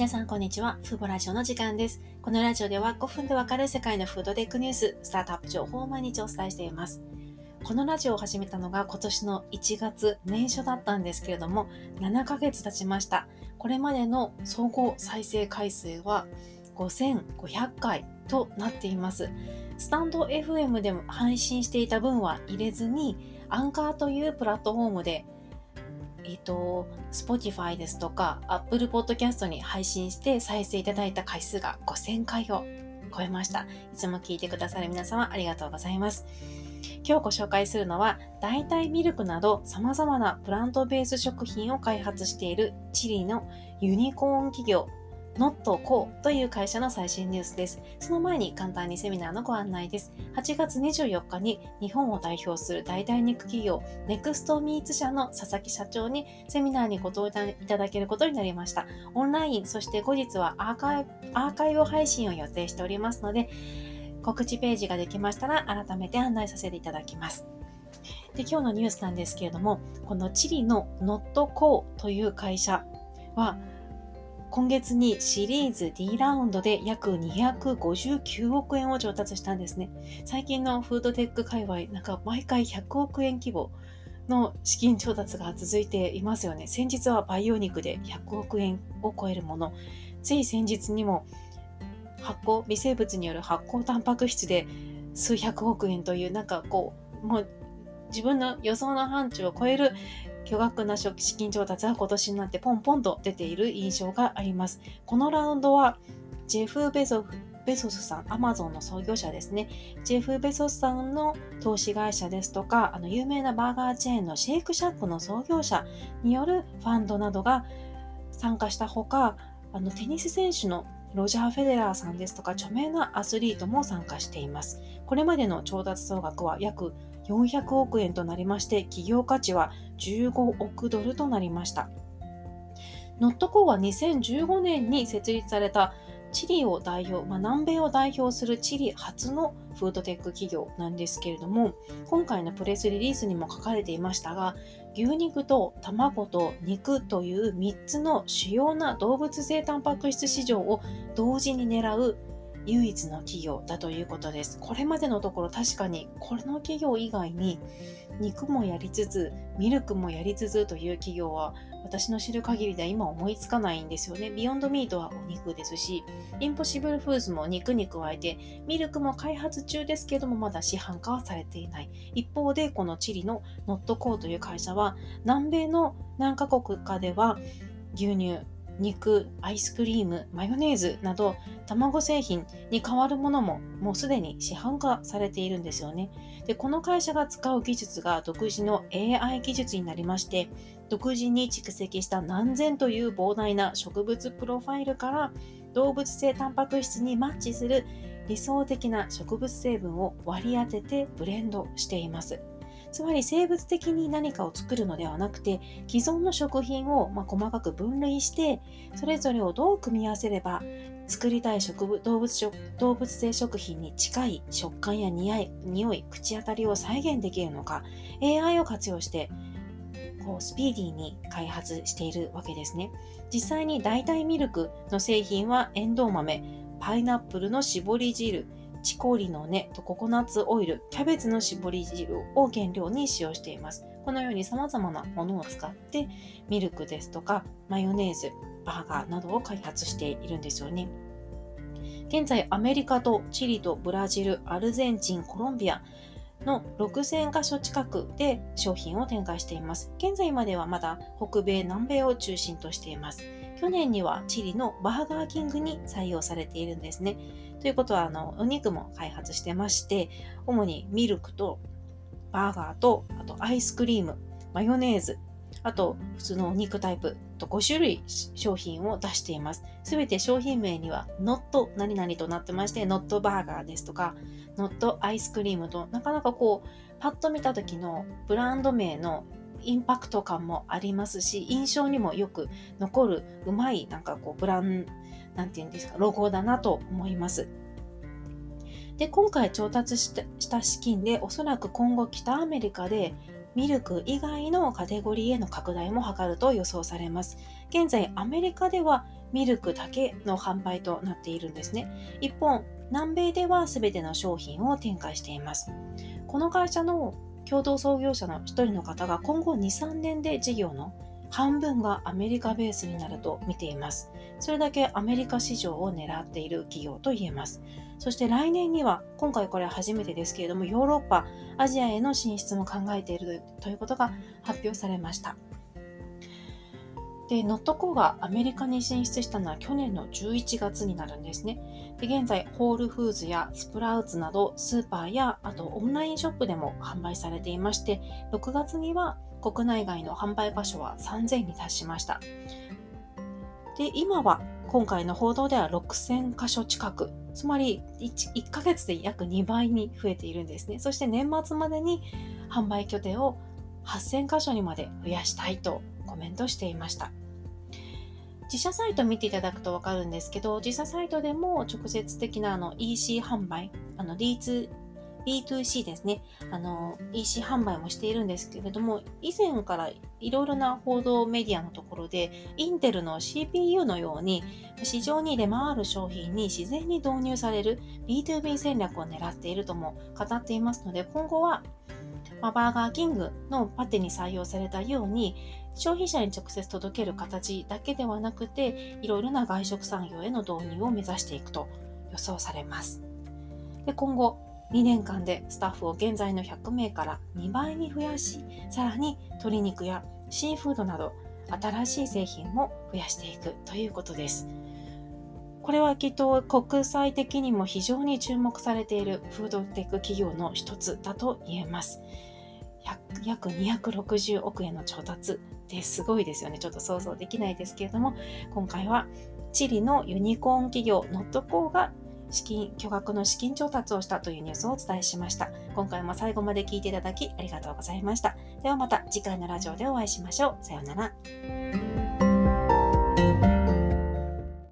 皆さんこんにちは。フーボラジオの時間です。このラジオでは5分でわかる世界のフードテックニュース、スタートアップ情報を毎日お伝えしています。このラジオを始めたのが今年の1月年初だったんですけれども、7ヶ月経ちました。これまでの総合再生回数は5500回となっています。スタンド FM でも配信していた分は入れずに、アンカーというプラットフォームでえっ、ー、と、Spotify ですとか Apple Podcast に配信して再生いただいた回数が5000回を超えました。いつも聞いてくださる皆様ありがとうございます。今日ご紹介するのは、代替ミルクなど様々なプラントベース食品を開発しているチリのユニコーン企業 NotCo という会社の最新ニュースです。その前に簡単にセミナーのご案内です。8月24日に日本を代表する代替肉企業ネクストミーツ社の佐々木社長にセミナーにご登壇いただけることになりました。オンライン、そして後日はアーカイーカイブ配信を予定しておりますので、告知ページができましたら改めて案内させていただきます。で今日のニュースなんですけれども、このチリの NotCo という会社は、今月にシリーズ D ラウンドで約259億円を調達したんですね。最近のフードテック界隈、なんか毎回100億円規模の資金調達が続いていますよね。先日は培養肉で100億円を超えるもの。つい先日にも発酵、微生物による発酵タンパク質で数百億円という、なんかこう、もう自分の予想の範疇を超える巨額な資金調達は今年になってポンポンと出ている印象があります。このラウンドはジェフ・ベゾベソスさん、アマゾンの創業者ですね。ジェフ・ベソスさんの投資会社ですとか、あの有名なバーガーチェーンのシェイクシャックの創業者によるファンドなどが参加したほか、あのテニス選手のロジャー・フェデラーさんですとか著名なアスリートも参加しています。これまでの調達総額は約400億円となりまして、企業価値は15億ドルとなりました。ノットコーは2015年に設立されたチリを代表、まあ、南米を代表するチリ初のフードテック企業なんですけれども、今回のプレスリリースにも書かれていましたが、牛肉と卵と肉という3つの主要な動物性タンパク質市場を同時に狙う唯一の企業だということです。これまでのところ確かにこの企業以外に肉もやりつつミルクもやりつつという企業は私の知る限りでは今思いつかないんですよね。ビヨンドミートはお肉ですし、インポッシブルフーズも肉に加えてミルクも開発中ですけどもまだ市販化はされていない。一方でこのチリのノットコーという会社は南米の何カ国かでは牛乳、肉、アイスクリーム、マヨネーズなど卵製品に代わるものももうすでに市販化されているんですよね。で、この会社が使う技術が独自の AI 技術になりまして、独自に蓄積した何千という膨大な植物プロファイルから動物性タンパク質にマッチする理想的な植物成分を割り当ててブレンドしています。つまり生物的に何かを作るのではなくて既存の食品をま細かく分類してそれぞれをどう組み合わせれば作りたい植物動物食動物性食品に近い食感や匂い匂い口当たりを再現できるのか AI を活用してこうスピーディーに開発しているわけですね。実際に代替ミルクの製品はエンドウ豆、パイナップルの絞り汁、チコリの根とココナッツオイル、キャベツの絞り汁を原料に使用しています。このように様々なものを使ってミルクですとかマヨネーズ、バーガーなどを開発しているんですよね。現在アメリカとチリとブラジル、アルゼンチン、コロンビアの6000カ所近くで商品を展開しています。現在まではまだ北米、南米を中心としています。去年にはチリのバーガーキングに採用されているんですね。ということは、あの、お肉も開発してまして、主にミルクとバーガーと、あとアイスクリーム、マヨネーズ、あと普通のお肉タイプと5種類商品を出しています。すべて商品名には not 何々となってまして、not バーガーですとか、not アイスクリームとなかなかこう、パッと見た時のブランド名のインパクト感もありますし、印象にもよく残るうまいなんかこうブラン、なんて言うんですか、ロゴだなと思います。で、今回調達した資金でおそらく今後北アメリカでミルク以外のカテゴリーへの拡大も図ると予想されます。現在、アメリカではミルクだけの販売となっているんですね。一方、南米では全ての商品を展開しています。この会社の共同創業者の一人の方が今後2、3年で事業の半分がアメリカベースになると見ています。それだけアメリカ市場を狙っている企業と言えます。そして来年には、今回これは初めてですけれども、ヨーロッパ、アジアへの進出も考えているということが発表されました。で、ノットコがアメリカに進出したのは去年の11月になるんですね。で、現在、ホールフーズやスプラウツなどスーパーや、あとオンラインショップでも販売されていまして、6月には国内外の販売場所は3000に達しました。で、今は今回の報道では6000箇所近く、つまり 1, 1ヶ月で約2倍に増えているんですね。そして年末までに販売拠点を8000箇所にまで増やしたいとコメントしていました。自社サイト見ていただくとわかるんですけど、自社サイトでも直接的なあの EC 販売、あの D2 B2C ですね、あの、EC 販売もしているんですけれども、以前からいろいろな報道メディアのところで、インテルの CPU のように、市場に出回る商品に自然に導入される B2B 戦略を狙っているとも語っていますので、今後は、まバーガーキングのパテに採用されたように、消費者に直接届ける形だけではなくて、いろいろな外食産業への導入を目指していくと予想されます。で今後、2年間でスタッフを現在の100名から2倍に増やし、さらに鶏肉やシーフードなど新しい製品も増やしていくということです。これはきっと国際的にも非常に注目されているフードテック企業の一つだと言えます。約260億円の調達ってすごいですよね。ちょっと想像できないですけれども、今回はチリのユニコーン企業ノットコーが資金、巨額の資金調達をしたというニュースをお伝えしました。今回も最後まで聞いていただきありがとうございました。ではまた次回のラジオでお会いしましょう。さようなら。